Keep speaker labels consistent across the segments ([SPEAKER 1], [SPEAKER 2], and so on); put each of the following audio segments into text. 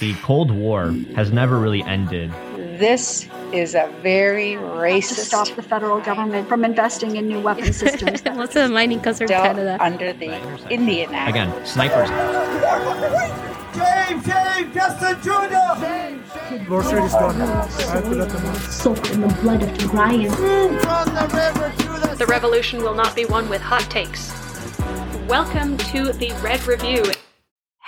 [SPEAKER 1] The Cold War has never really ended.
[SPEAKER 2] This is a very racist.
[SPEAKER 3] To stop the federal government from investing in new weapon systems.
[SPEAKER 4] What's the mining cousin Canada?
[SPEAKER 2] Under the Indian Act.
[SPEAKER 1] Again, snipers.
[SPEAKER 5] James, James, Justin Jr. James,
[SPEAKER 6] James. Grocery store.
[SPEAKER 7] Soaked in the blood of Ryan.
[SPEAKER 8] The, the revolution will not be won with hot takes. Welcome to the Red Review.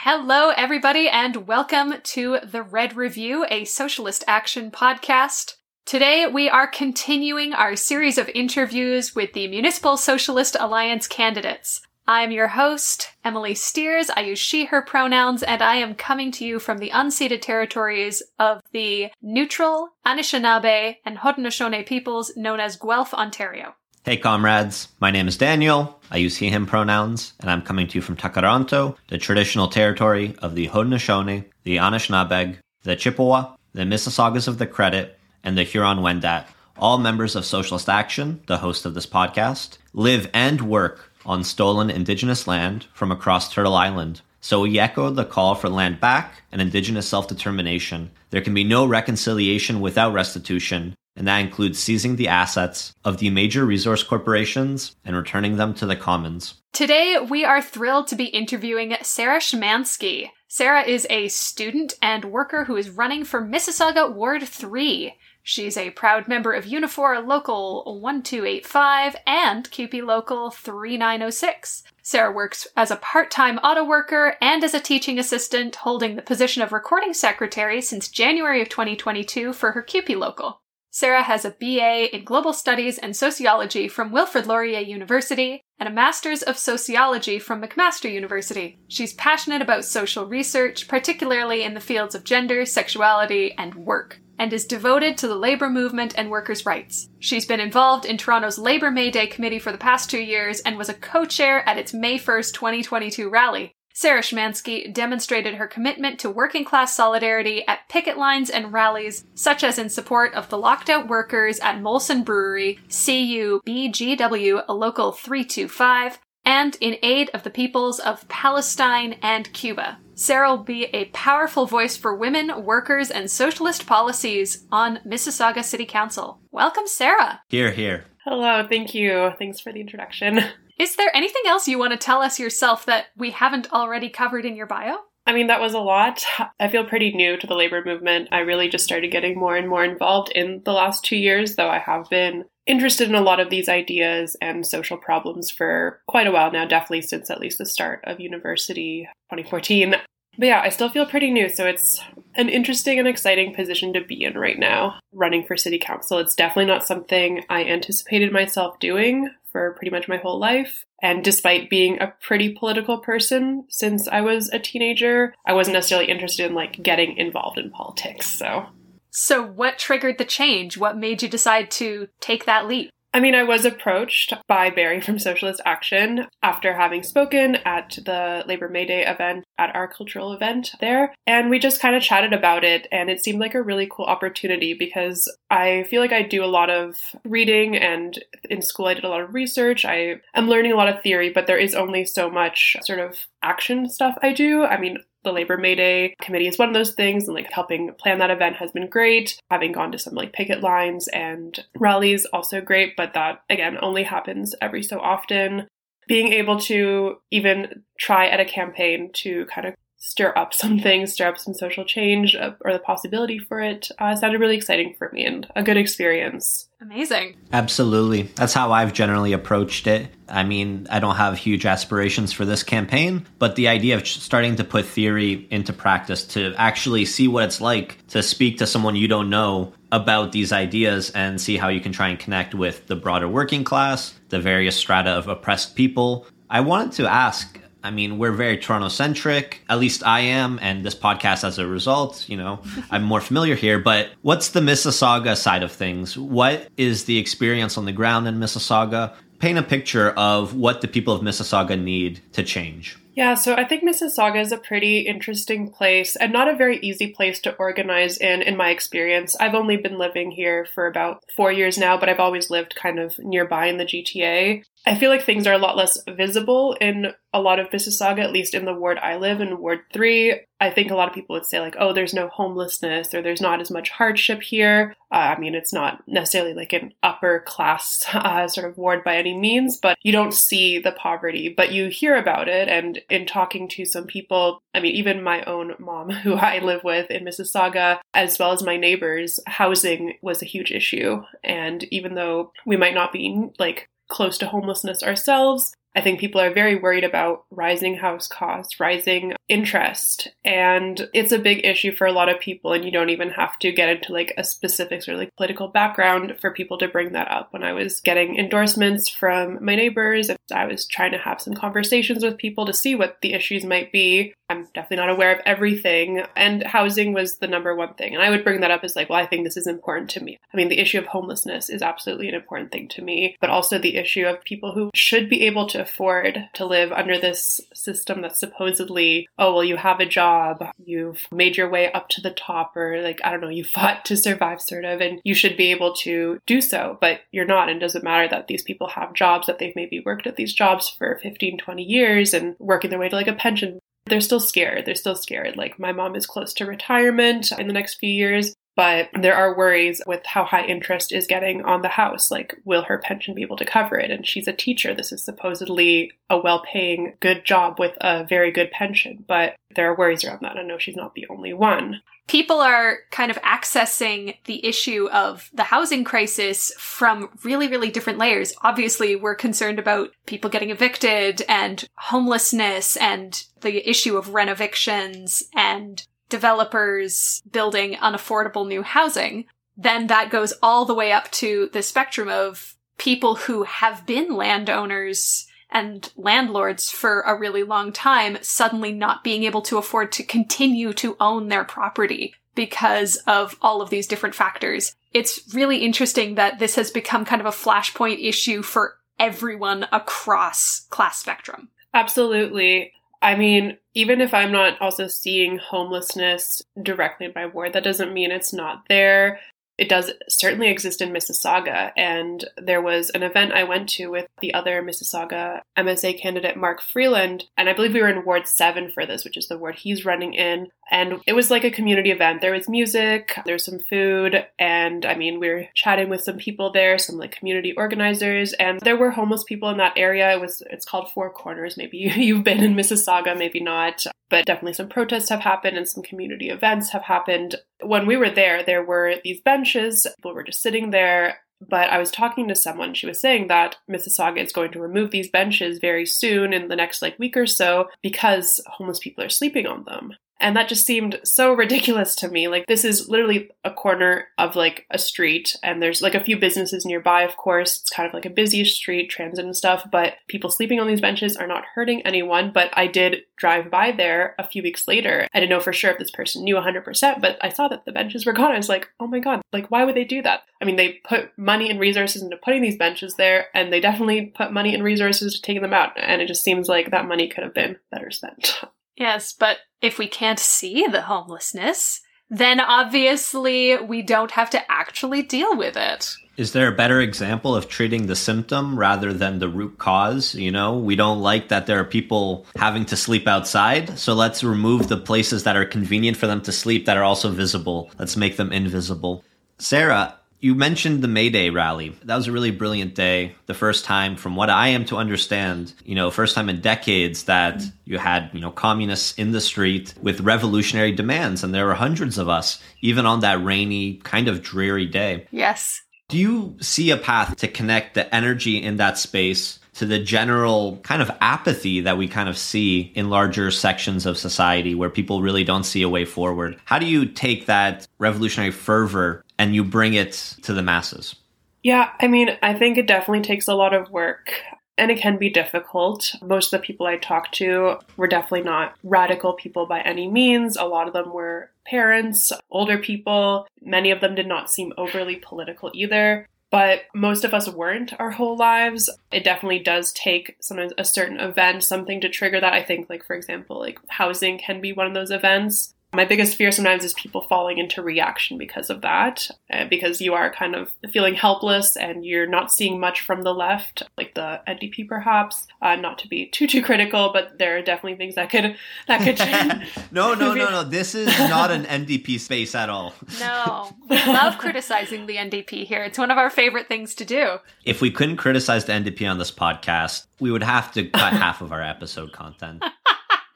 [SPEAKER 8] Hello, everybody, and welcome to the Red Review, a socialist action podcast. Today, we are continuing our series of interviews with the Municipal Socialist Alliance candidates. I'm your host, Emily Steers. I use she, her pronouns, and I am coming to you from the unceded territories of the neutral Anishinaabe and Haudenosaunee peoples known as Guelph, Ontario.
[SPEAKER 9] Hey comrades, my name is Daniel. I use he, him pronouns, and I'm coming to you from Tkaronto, the traditional territory of the Haudenosaunee, the Anishinaabeg, the Chippewa, the Mississaugas of the Credit, and the Huron-Wendat, all members of Socialist Action, the host of this podcast, live and work on stolen indigenous land from across Turtle Island. So we echo the call for land back and indigenous self-determination. There can be no reconciliation without restitution, and that includes seizing the assets of the major resource corporations and returning them to the commons.
[SPEAKER 8] Today, we are thrilled to be interviewing Sarah Szymanski. Sarah is a student and worker who is running for Mississauga Ward 3. She's a proud member of Unifor Local 1285 and CUPE Local 3906. Sarah works as a part time auto worker and as a teaching assistant, holding the position of recording secretary since January of 2022 for her CUPE Local. Sarah has a BA in Global Studies and Sociology from Wilfrid Laurier University and a Master's of Sociology from McMaster University. She's passionate about social research, particularly in the fields of gender, sexuality, and work, and is devoted to the labour movement and workers' rights. She's been involved in Toronto's Labour May Day Committee for the past two years and was a co chair at its May 1st, 2022 rally. Sarah Szymanski demonstrated her commitment to working class solidarity at picket lines and rallies, such as in support of the locked out workers at Molson Brewery, CUBGW a Local 325, and in aid of the peoples of Palestine and Cuba. Sarah will be a powerful voice for women, workers, and socialist policies on Mississauga City Council. Welcome, Sarah.
[SPEAKER 9] Here, here.
[SPEAKER 10] Hello, thank you. Thanks for the introduction.
[SPEAKER 8] Is there anything else you want to tell us yourself that we haven't already covered in your bio?
[SPEAKER 10] I mean, that was a lot. I feel pretty new to the labor movement. I really just started getting more and more involved in the last two years, though I have been interested in a lot of these ideas and social problems for quite a while now, definitely since at least the start of university 2014. But yeah, I still feel pretty new, so it's an interesting and exciting position to be in right now, running for city council. It's definitely not something I anticipated myself doing for pretty much my whole life. And despite being a pretty political person since I was a teenager, I wasn't necessarily interested in like getting involved in politics. So
[SPEAKER 8] So what triggered the change? What made you decide to take that leap?
[SPEAKER 10] I mean, I was approached by Barry from Socialist Action after having spoken at the Labor May Day event at our cultural event there. And we just kind of chatted about it. And it seemed like a really cool opportunity because I feel like I do a lot of reading and in school I did a lot of research. I am learning a lot of theory, but there is only so much sort of action stuff I do. I mean, the Labor May Day committee is one of those things, and like helping plan that event has been great. Having gone to some like picket lines and rallies, also great, but that again only happens every so often. Being able to even try at a campaign to kind of stir up some things, stir up some social change uh, or the possibility for it uh, sounded really exciting for me and a good experience.
[SPEAKER 8] Amazing.
[SPEAKER 9] Absolutely. That's how I've generally approached it. I mean, I don't have huge aspirations for this campaign, but the idea of starting to put theory into practice, to actually see what it's like to speak to someone you don't know about these ideas and see how you can try and connect with the broader working class, the various strata of oppressed people. I wanted to ask I mean, we're very Toronto centric. At least I am, and this podcast as a result, you know, I'm more familiar here. But what's the Mississauga side of things? What is the experience on the ground in Mississauga? Paint a picture of what the people of Mississauga need to change.
[SPEAKER 10] Yeah, so I think Mississauga is a pretty interesting place and not a very easy place to organize in, in my experience. I've only been living here for about four years now, but I've always lived kind of nearby in the GTA. I feel like things are a lot less visible in a lot of Mississauga, at least in the ward I live in, Ward 3. I think a lot of people would say, like, oh, there's no homelessness or there's not as much hardship here. Uh, I mean, it's not necessarily like an upper class uh, sort of ward by any means, but you don't see the poverty, but you hear about it. And in talking to some people, I mean, even my own mom, who I live with in Mississauga, as well as my neighbors, housing was a huge issue. And even though we might not be like close to homelessness ourselves, I think people are very worried about rising house costs, rising interest, and it's a big issue for a lot of people. And you don't even have to get into like a specific sort of like political background for people to bring that up. When I was getting endorsements from my neighbors, I was trying to have some conversations with people to see what the issues might be. I'm definitely not aware of everything, and housing was the number one thing. And I would bring that up as like, well, I think this is important to me. I mean, the issue of homelessness is absolutely an important thing to me, but also the issue of people who should be able to afford to live under this system that's supposedly, oh, well, you have a job, you've made your way up to the top, or like, I don't know, you fought to survive, sort of, and you should be able to do so, but you're not. And doesn't matter that these people have jobs, that they've maybe worked at these jobs for 15, 20 years and working their way to like a pension they're still scared. They're still scared. Like, my mom is close to retirement in the next few years, but there are worries with how high interest is getting on the house. Like, will her pension be able to cover it? And she's a teacher. This is supposedly a well paying, good job with a very good pension, but there are worries around that. I know she's not the only one
[SPEAKER 8] people are kind of accessing the issue of the housing crisis from really, really different layers. Obviously, we're concerned about people getting evicted and homelessness and the issue of renovictions and developers building unaffordable new housing. Then that goes all the way up to the spectrum of people who have been landowners and landlords for a really long time suddenly not being able to afford to continue to own their property because of all of these different factors. It's really interesting that this has become kind of a flashpoint issue for everyone across class spectrum.
[SPEAKER 10] Absolutely. I mean, even if I'm not also seeing homelessness directly in my ward, that doesn't mean it's not there it does certainly exist in Mississauga. And there was an event I went to with the other Mississauga MSA candidate, Mark Freeland. And I believe we were in Ward 7 for this, which is the ward he's running in. And it was like a community event. There was music, there was some food, and I mean, we were chatting with some people there, some like community organizers, and there were homeless people in that area. It was, it's called Four Corners. Maybe you've been in Mississauga, maybe not but definitely some protests have happened and some community events have happened. When we were there, there were these benches, people were just sitting there. But I was talking to someone, she was saying that Mississauga is going to remove these benches very soon in the next like week or so because homeless people are sleeping on them. And that just seemed so ridiculous to me. Like, this is literally a corner of like a street, and there's like a few businesses nearby, of course. It's kind of like a busy street, transit and stuff, but people sleeping on these benches are not hurting anyone. But I did drive by there a few weeks later. I didn't know for sure if this person knew 100%, but I saw that the benches were gone. I was like, oh my God, like, why would they do that? I mean, they put money and resources into putting these benches there, and they definitely put money and resources to taking them out. And it just seems like that money could have been better spent.
[SPEAKER 8] Yes, but if we can't see the homelessness, then obviously we don't have to actually deal with it.
[SPEAKER 9] Is there a better example of treating the symptom rather than the root cause? You know, we don't like that there are people having to sleep outside, so let's remove the places that are convenient for them to sleep that are also visible. Let's make them invisible. Sarah, you mentioned the May Day rally. That was a really brilliant day. The first time, from what I am to understand, you know, first time in decades that you had, you know, communists in the street with revolutionary demands. And there were hundreds of us, even on that rainy, kind of dreary day.
[SPEAKER 8] Yes.
[SPEAKER 9] Do you see a path to connect the energy in that space to the general kind of apathy that we kind of see in larger sections of society where people really don't see a way forward. How do you take that revolutionary fervor and you bring it to the masses?
[SPEAKER 10] Yeah, I mean, I think it definitely takes a lot of work and it can be difficult. Most of the people I talked to were definitely not radical people by any means. A lot of them were parents, older people. Many of them did not seem overly political either but most of us weren't our whole lives. It definitely does take sometimes a certain event, something to trigger that. I think, like, for example, like housing can be one of those events. My biggest fear sometimes is people falling into reaction because of that, uh, because you are kind of feeling helpless and you're not seeing much from the left, like the NDP perhaps. Uh, not to be too too critical, but there are definitely things that could that could change.
[SPEAKER 9] no, no, no, no. This is not an NDP space at all.
[SPEAKER 8] No, we love criticizing the NDP here. It's one of our favorite things to do.
[SPEAKER 9] If we couldn't criticize the NDP on this podcast, we would have to cut half of our episode content.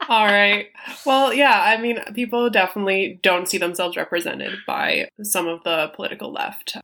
[SPEAKER 10] All right. Well, yeah, I mean, people definitely don't see themselves represented by some of the political left.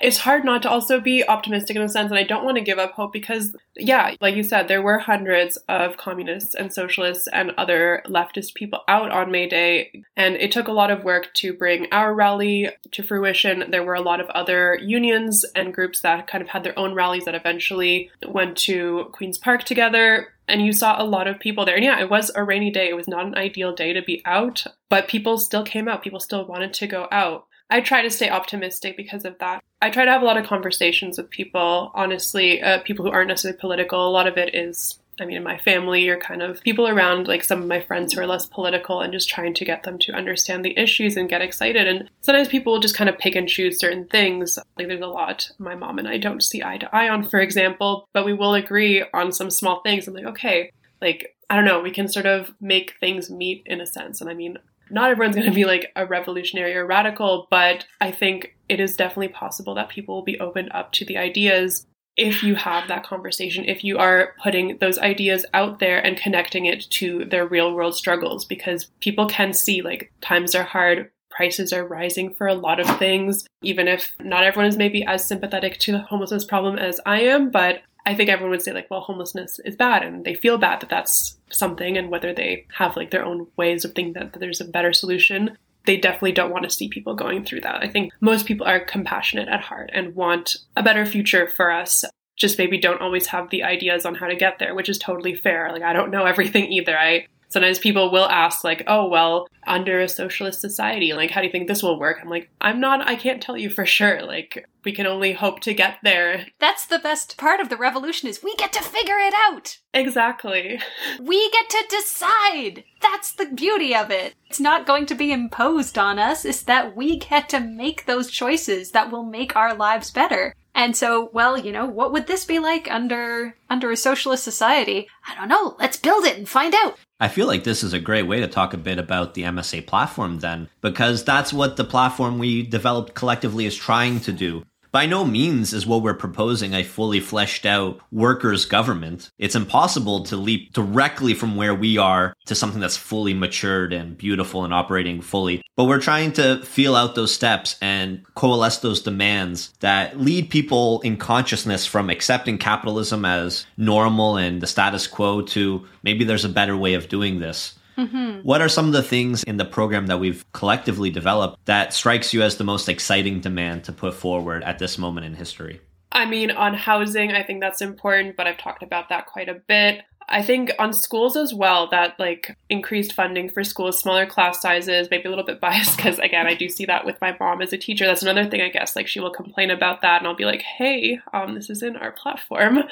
[SPEAKER 10] It's hard not to also be optimistic in a sense, and I don't want to give up hope because, yeah, like you said, there were hundreds of communists and socialists and other leftist people out on May Day, and it took a lot of work to bring our rally to fruition. There were a lot of other unions and groups that kind of had their own rallies that eventually went to Queen's Park together and you saw a lot of people there. And yeah, it was a rainy day. It was not an ideal day to be out, but people still came out. People still wanted to go out. I try to stay optimistic because of that. I try to have a lot of conversations with people, honestly, uh, people who aren't necessarily political. A lot of it is I mean, in my family or kind of people around, like some of my friends who are less political, and just trying to get them to understand the issues and get excited. And sometimes people will just kind of pick and choose certain things. Like there's a lot my mom and I don't see eye to eye on, for example, but we will agree on some small things. I'm like, okay, like, I don't know, we can sort of make things meet in a sense. And I mean, not everyone's going to be like a revolutionary or radical, but I think it is definitely possible that people will be opened up to the ideas if you have that conversation, if you are putting those ideas out there and connecting it to their real world struggles, because people can see like times are hard, prices are rising for a lot of things, even if not everyone is maybe as sympathetic to the homelessness problem as I am, but I think everyone would say like, well, homelessness is bad and they feel bad that that's something and whether they have like their own ways of thinking that, that there's a better solution they definitely don't want to see people going through that. I think most people are compassionate at heart and want a better future for us. Just maybe don't always have the ideas on how to get there, which is totally fair. Like, I don't know everything either. I sometimes people will ask like oh well under a socialist society like how do you think this will work? I'm like i'm not i can't tell you for sure like we can only hope to get there.
[SPEAKER 8] That's the best part of the revolution is we get to figure it out.
[SPEAKER 10] Exactly.
[SPEAKER 8] We get to decide. That's the beauty of it. It's not going to be imposed on us. It's that we get to make those choices that will make our lives better. And so, well, you know, what would this be like under under a socialist society? I don't know. Let's build it and find out.
[SPEAKER 9] I feel like this is a great way to talk a bit about the MSA platform then, because that's what the platform we developed collectively is trying to do. By no means is what we're proposing a fully fleshed out workers' government. It's impossible to leap directly from where we are to something that's fully matured and beautiful and operating fully. But we're trying to feel out those steps and coalesce those demands that lead people in consciousness from accepting capitalism as normal and the status quo to maybe there's a better way of doing this. Mm-hmm. What are some of the things in the program that we've collectively developed that strikes you as the most exciting demand to put forward at this moment in history?
[SPEAKER 10] I mean, on housing, I think that's important, but I've talked about that quite a bit. I think on schools as well, that like increased funding for schools, smaller class sizes, maybe a little bit biased because again, I do see that with my mom as a teacher. That's another thing, I guess. Like she will complain about that, and I'll be like, "Hey, um, this is in our platform."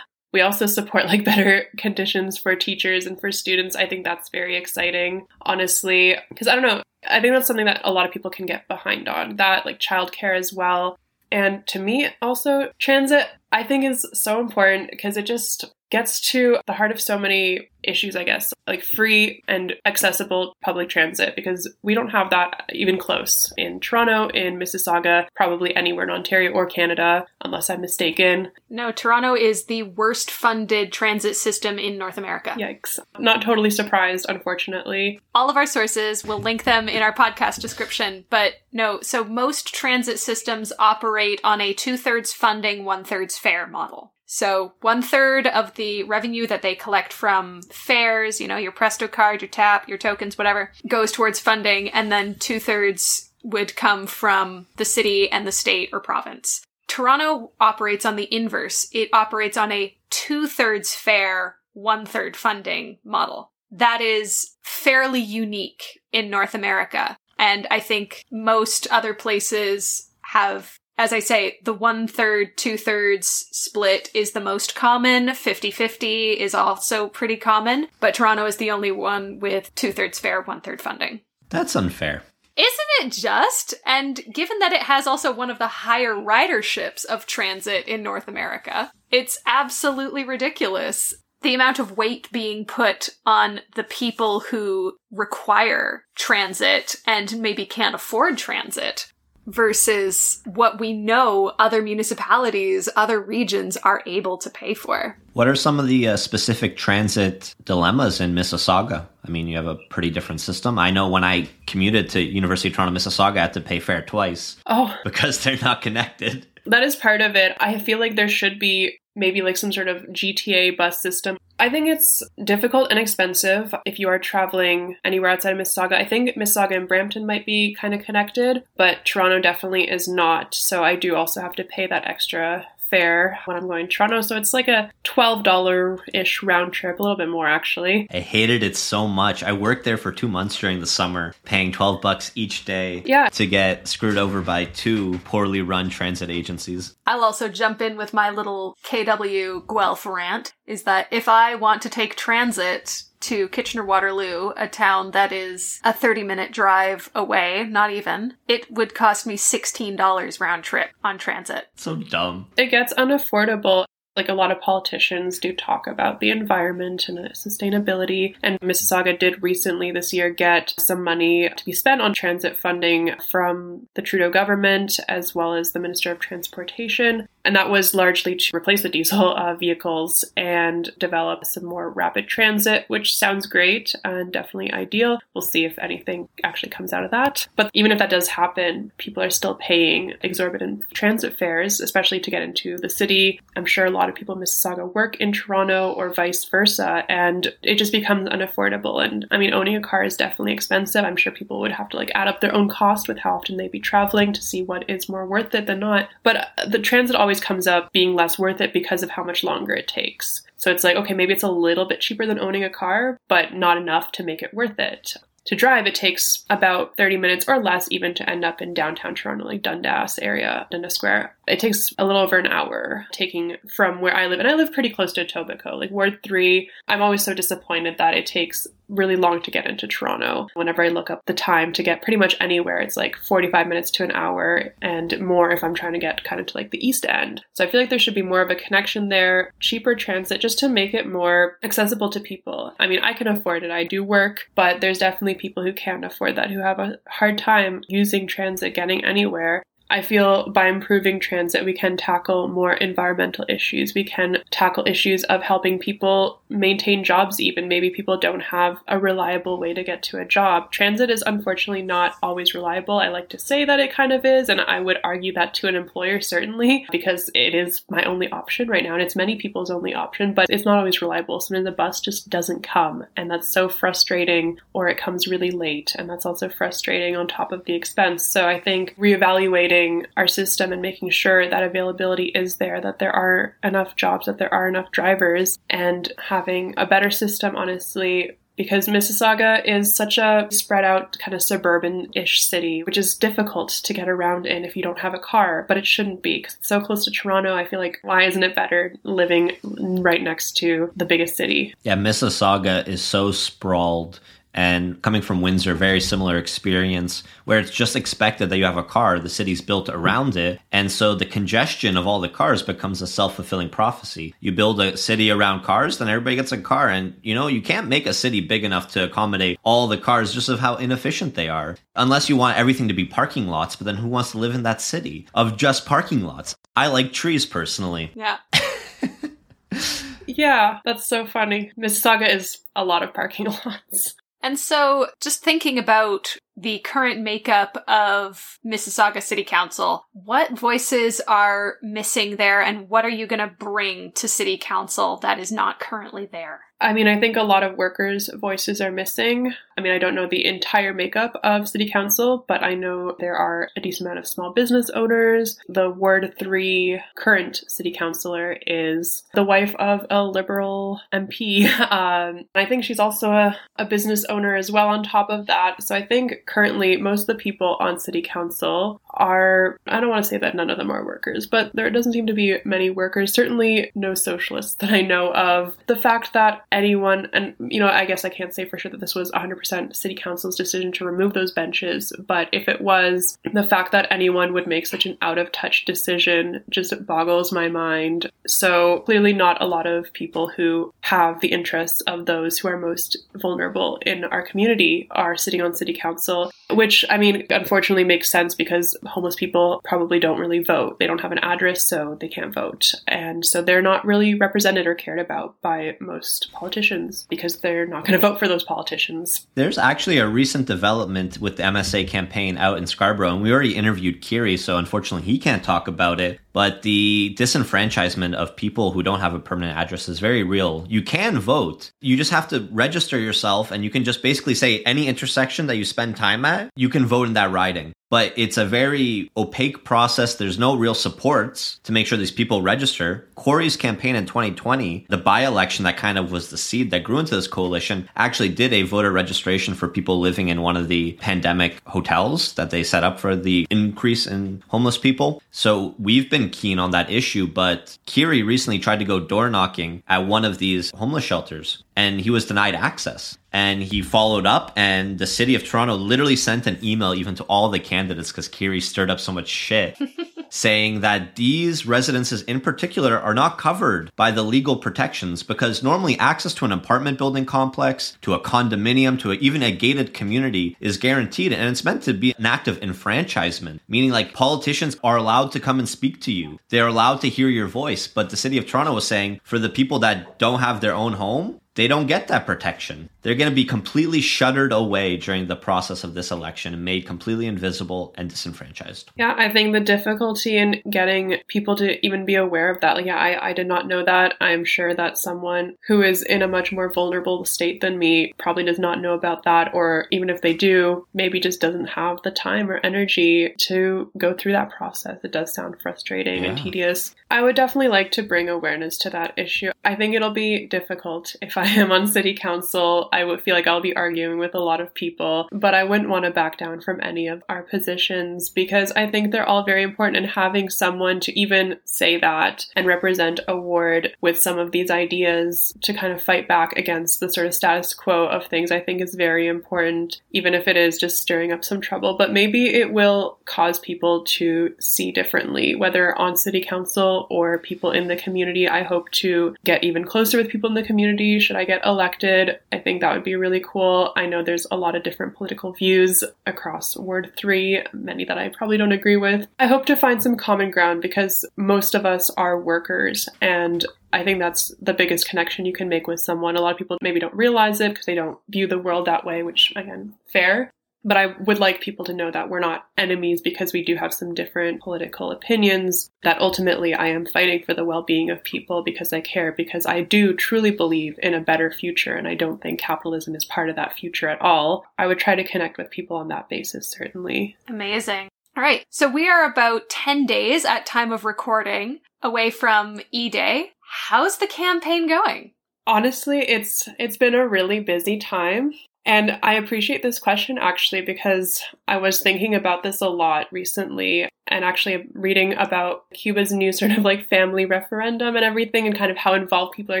[SPEAKER 10] We also support like better conditions for teachers and for students. I think that's very exciting, honestly, because I don't know. I think that's something that a lot of people can get behind on that, like childcare as well. And to me, also, transit, I think is so important because it just gets to the heart of so many issues, I guess, like free and accessible public transit, because we don't have that even close in Toronto, in Mississauga, probably anywhere in Ontario or Canada, unless I'm mistaken.
[SPEAKER 8] No, Toronto is the worst funded transit system in North America.
[SPEAKER 10] Yikes. Not totally surprised, unfortunately.
[SPEAKER 8] All of our sources, we'll link them in our podcast description, but no, so most transit systems operate on a two thirds funding, one thirds fare model. So one third of the revenue that they collect from fares, you know, your Presto card, your tap, your tokens, whatever, goes towards funding, and then two thirds would come from the city and the state or province. Toronto operates on the inverse. It operates on a two thirds fare, one third funding model. That is fairly unique in North America. And I think most other places have as I say, the one third, two thirds split is the most common. 50 50 is also pretty common, but Toronto is the only one with two thirds fare, one third funding.
[SPEAKER 9] That's unfair.
[SPEAKER 8] Isn't it just? And given that it has also one of the higher riderships of transit in North America, it's absolutely ridiculous the amount of weight being put on the people who require transit and maybe can't afford transit versus what we know other municipalities, other regions are able to pay for.
[SPEAKER 9] What are some of the uh, specific transit dilemmas in Mississauga? I mean, you have a pretty different system. I know when I commuted to University of Toronto, Mississauga, I had to pay fare twice.
[SPEAKER 10] Oh.
[SPEAKER 9] Because they're not connected.
[SPEAKER 10] That is part of it. I feel like there should be maybe like some sort of GTA bus system. I think it's difficult and expensive if you are traveling anywhere outside of Mississauga. I think Mississauga and Brampton might be kind of connected, but Toronto definitely is not. So I do also have to pay that extra fare when I'm going to Toronto. So it's like a $12 ish round trip, a little bit more actually.
[SPEAKER 9] I hated it so much. I worked there for two months during the summer, paying 12 bucks each day
[SPEAKER 10] yeah.
[SPEAKER 9] to get screwed over by two poorly run transit agencies.
[SPEAKER 8] I'll also jump in with my little KW Guelph rant is that if I want to take transit to Kitchener Waterloo, a town that is a 30 minute drive away, not even, it would cost me $16 round trip on transit.
[SPEAKER 9] So dumb.
[SPEAKER 10] It gets unaffordable like a lot of politicians do talk about the environment and sustainability. And Mississauga did recently this year get some money to be spent on transit funding from the Trudeau government as well as the Minister of Transportation. And that was largely to replace the diesel uh, vehicles and develop some more rapid transit, which sounds great and definitely ideal. We'll see if anything actually comes out of that. But even if that does happen, people are still paying exorbitant transit fares, especially to get into the city. I'm sure a lot of people in Mississauga work in Toronto or vice versa, and it just becomes unaffordable. And I mean, owning a car is definitely expensive. I'm sure people would have to like add up their own cost with how often they'd be traveling to see what is more worth it than not. But the transit always comes up being less worth it because of how much longer it takes. So it's like, okay, maybe it's a little bit cheaper than owning a car, but not enough to make it worth it to drive, it takes about 30 minutes or less even to end up in downtown Toronto, like Dundas area, Dundas Square. It takes a little over an hour taking from where I live. And I live pretty close to Etobicoke, like Ward 3. I'm always so disappointed that it takes really long to get into Toronto. Whenever I look up the time to get pretty much anywhere, it's like 45 minutes to an hour and more if I'm trying to get kind of to like the East End. So I feel like there should be more of a connection there, cheaper transit just to make it more accessible to people. I mean, I can afford it. I do work, but there's definitely people who can't afford that who have a hard time using transit getting anywhere. I feel by improving transit, we can tackle more environmental issues. We can tackle issues of helping people maintain jobs, even. Maybe people don't have a reliable way to get to a job. Transit is unfortunately not always reliable. I like to say that it kind of is, and I would argue that to an employer, certainly, because it is my only option right now, and it's many people's only option, but it's not always reliable. Sometimes the bus just doesn't come, and that's so frustrating, or it comes really late, and that's also frustrating on top of the expense. So I think reevaluating our system and making sure that availability is there, that there are enough jobs, that there are enough drivers, and having a better system, honestly, because Mississauga is such a spread out kind of suburban ish city, which is difficult to get around in if you don't have a car, but it shouldn't be because it's so close to Toronto. I feel like why isn't it better living right next to the biggest city?
[SPEAKER 9] Yeah, Mississauga is so sprawled and coming from Windsor, very similar experience where it's just expected that you have a car, the city's built around it. And so the congestion of all the cars becomes a self fulfilling prophecy. You build a city around cars, then everybody gets a car. And you know, you can't make a city big enough to accommodate all the cars just of how inefficient they are. Unless you want everything to be parking lots, but then who wants to live in that city of just parking lots? I like trees personally.
[SPEAKER 8] Yeah.
[SPEAKER 10] yeah, that's so funny. Mississauga is a lot of parking lots.
[SPEAKER 8] And so, just thinking about the current makeup of Mississauga City Council, what voices are missing there, and what are you going to bring to City Council that is not currently there?
[SPEAKER 10] I mean, I think a lot of workers' voices are missing. I mean, I don't know the entire makeup of City Council, but I know there are a decent amount of small business owners. The Ward 3 current City Councilor is the wife of a Liberal MP. Um, I think she's also a, a business owner as well, on top of that. So I think currently most of the people on City Council are, I don't want to say that none of them are workers, but there doesn't seem to be many workers, certainly no socialists that I know of. The fact that anyone, and you know, I guess I can't say for sure that this was 100% city council's decision to remove those benches, but if it was, the fact that anyone would make such an out of touch decision just boggles my mind. So clearly, not a lot of people who have the interests of those who are most vulnerable in our community are sitting on city council, which I mean, unfortunately makes sense because homeless people probably don't really vote. They don't have an address, so they can't vote. And so they're not really represented or cared about by most politicians because they're not going to vote for those politicians.
[SPEAKER 9] There's actually a recent development with the MSA campaign out in Scarborough, and we already interviewed Kiri, so unfortunately he can't talk about it. But the disenfranchisement of people who don't have a permanent address is very real. You can vote. You just have to register yourself and you can just basically say any intersection that you spend time at, you can vote in that riding but it's a very opaque process. There's no real supports to make sure these people register. Kiri's campaign in 2020, the by election that kind of was the seed that grew into this coalition, actually did a voter registration for people living in one of the pandemic hotels that they set up for the increase in homeless people. So we've been keen on that issue, but Kiri recently tried to go door knocking at one of these homeless shelters and he was denied access. And he followed up, and the city of Toronto literally sent an email even to all the candidates because Kiri stirred up so much shit, saying that these residences in particular are not covered by the legal protections because normally access to an apartment building complex, to a condominium, to a, even a gated community is guaranteed, and it's meant to be an act of enfranchisement, meaning like politicians are allowed to come and speak to you. They're allowed to hear your voice, but the city of Toronto was saying for the people that don't have their own home, they don't get that protection. They're going to be completely shuttered away during the process of this election and made completely invisible and disenfranchised.
[SPEAKER 10] Yeah, I think the difficulty in getting people to even be aware of that, like, yeah, I, I did not know that. I'm sure that someone who is in a much more vulnerable state than me probably does not know about that, or even if they do, maybe just doesn't have the time or energy to go through that process. It does sound frustrating yeah. and tedious. I would definitely like to bring awareness to that issue. I think it'll be difficult if I am on city council I would feel like I'll be arguing with a lot of people, but I wouldn't want to back down from any of our positions because I think they're all very important and having someone to even say that and represent a ward with some of these ideas to kind of fight back against the sort of status quo of things I think is very important, even if it is just stirring up some trouble. But maybe it will cause people to see differently, whether on city council or people in the community. I hope to get even closer with people in the community. Should I get elected? I think that would be really cool. I know there's a lot of different political views across Ward 3, many that I probably don't agree with. I hope to find some common ground because most of us are workers and I think that's the biggest connection you can make with someone. A lot of people maybe don't realize it because they don't view the world that way, which again, fair. But I would like people to know that we're not enemies because we do have some different political opinions, that ultimately I am fighting for the well being of people because I care, because I do truly believe in a better future, and I don't think capitalism is part of that future at all. I would try to connect with people on that basis, certainly.
[SPEAKER 8] Amazing. All right, so we are about 10 days at time of recording away from E-Day. How's the campaign going?
[SPEAKER 10] Honestly, it's it's been a really busy time. And I appreciate this question actually because I was thinking about this a lot recently and actually reading about Cuba's new sort of like family referendum and everything and kind of how involved people are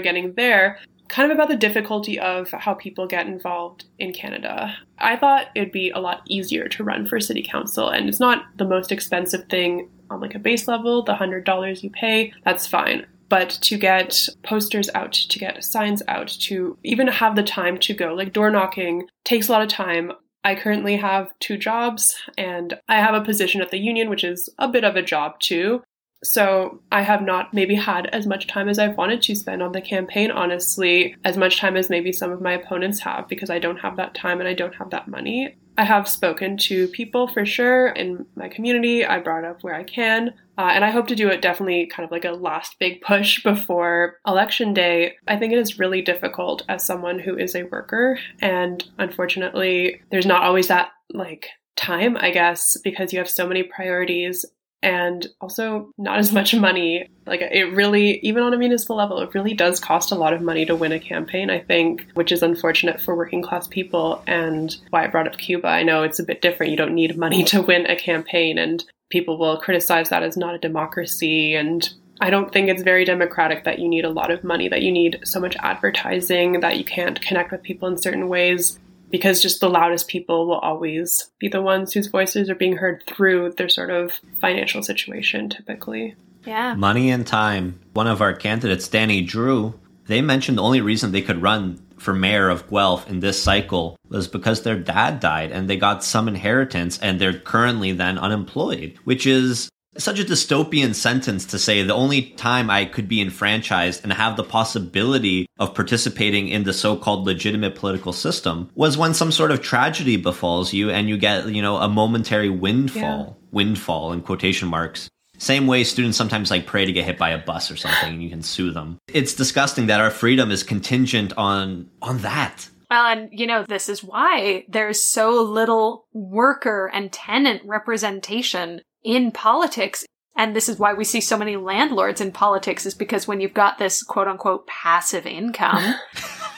[SPEAKER 10] getting there. Kind of about the difficulty of how people get involved in Canada. I thought it'd be a lot easier to run for city council, and it's not the most expensive thing on like a base level. The $100 you pay, that's fine but to get posters out, to get signs out, to even have the time to go, like door knocking takes a lot of time. I currently have two jobs and I have a position at the union, which is a bit of a job too. So I have not maybe had as much time as I've wanted to spend on the campaign, honestly, as much time as maybe some of my opponents have because I don't have that time and I don't have that money. I have spoken to people for sure in my community. I brought up where I can. Uh, and I hope to do it definitely kind of like a last big push before election day. I think it is really difficult as someone who is a worker. And unfortunately, there's not always that like time, I guess, because you have so many priorities and also not as much money. Like it really, even on a municipal level, it really does cost a lot of money to win a campaign, I think, which is unfortunate for working class people and why I brought up Cuba. I know it's a bit different. You don't need money to win a campaign and people will criticize that as not a democracy. And I don't think it's very democratic that you need a lot of money, that you need so much advertising, that you can't connect with people in certain ways because just the loudest people will always be the ones whose voices are being heard through their sort of financial situation typically.
[SPEAKER 8] Yeah.
[SPEAKER 9] Money and time. One of our candidates, Danny Drew, they mentioned the only reason they could run for mayor of Guelph in this cycle was because their dad died and they got some inheritance and they're currently then unemployed, which is such a dystopian sentence to say the only time I could be enfranchised and have the possibility of participating in the so-called legitimate political system was when some sort of tragedy befalls you and you get, you know, a momentary windfall, yeah. windfall in quotation marks. Same way students sometimes like pray to get hit by a bus or something and you can sue them. It's disgusting that our freedom is contingent on on that.
[SPEAKER 8] Well, and you know, this is why there's so little worker and tenant representation in politics. And this is why we see so many landlords in politics is because when you've got this quote unquote passive income,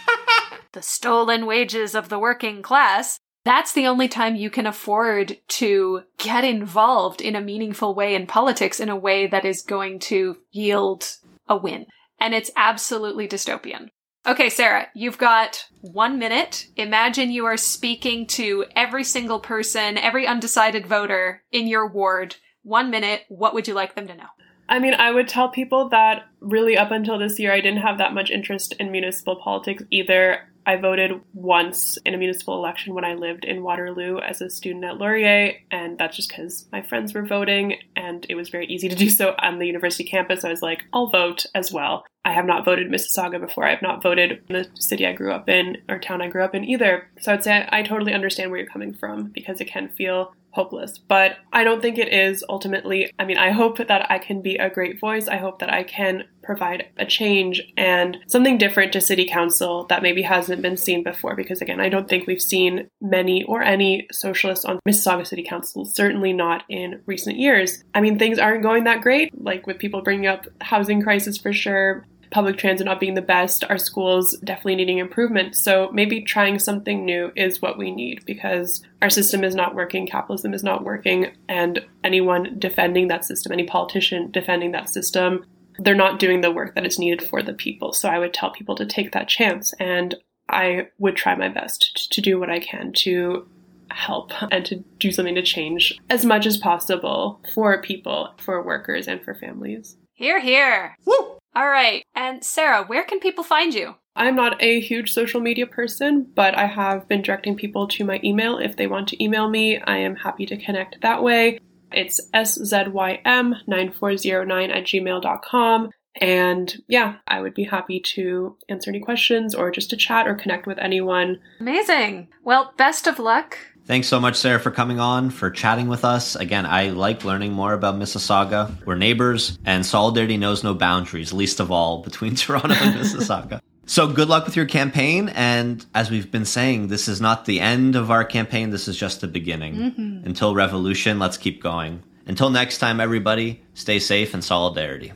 [SPEAKER 8] the stolen wages of the working class, that's the only time you can afford to get involved in a meaningful way in politics in a way that is going to yield a win. And it's absolutely dystopian. Okay, Sarah, you've got one minute. Imagine you are speaking to every single person, every undecided voter in your ward. One minute. What would you like them to know?
[SPEAKER 10] I mean, I would tell people that really up until this year, I didn't have that much interest in municipal politics either. I voted once in a municipal election when I lived in Waterloo as a student at Laurier, and that's just because my friends were voting and it was very easy to do so on the university campus. I was like, I'll vote as well. I have not voted Mississauga before. I have not voted in the city I grew up in or town I grew up in either. So I'd say I totally understand where you're coming from because it can feel hopeless. But I don't think it is ultimately. I mean, I hope that I can be a great voice. I hope that I can provide a change and something different to city council that maybe hasn't been seen before. Because again, I don't think we've seen many or any socialists on Mississauga City Council, certainly not in recent years. I mean, things aren't going that great, like with people bringing up housing crisis for sure public transit not being the best, our schools definitely needing improvement. So maybe trying something new is what we need because our system is not working, capitalism is not working, and anyone defending that system, any politician defending that system, they're not doing the work that is needed for the people. So I would tell people to take that chance and I would try my best to do what I can to help and to do something to change as much as possible for people, for workers, and for families.
[SPEAKER 8] Here, here. Woo! All right. And Sarah, where can people find you?
[SPEAKER 10] I'm not a huge social media person, but I have been directing people to my email. If they want to email me, I am happy to connect that way. It's szym9409 at gmail.com. And yeah, I would be happy to answer any questions or just to chat or connect with anyone.
[SPEAKER 8] Amazing. Well, best of luck
[SPEAKER 9] Thanks so much, Sarah, for coming on, for chatting with us. Again, I like learning more about Mississauga. We're neighbors, and solidarity knows no boundaries, least of all between Toronto and Mississauga. So good luck with your campaign. And as we've been saying, this is not the end of our campaign. This is just the beginning. Mm-hmm. Until revolution, let's keep going. Until next time, everybody, stay safe and solidarity.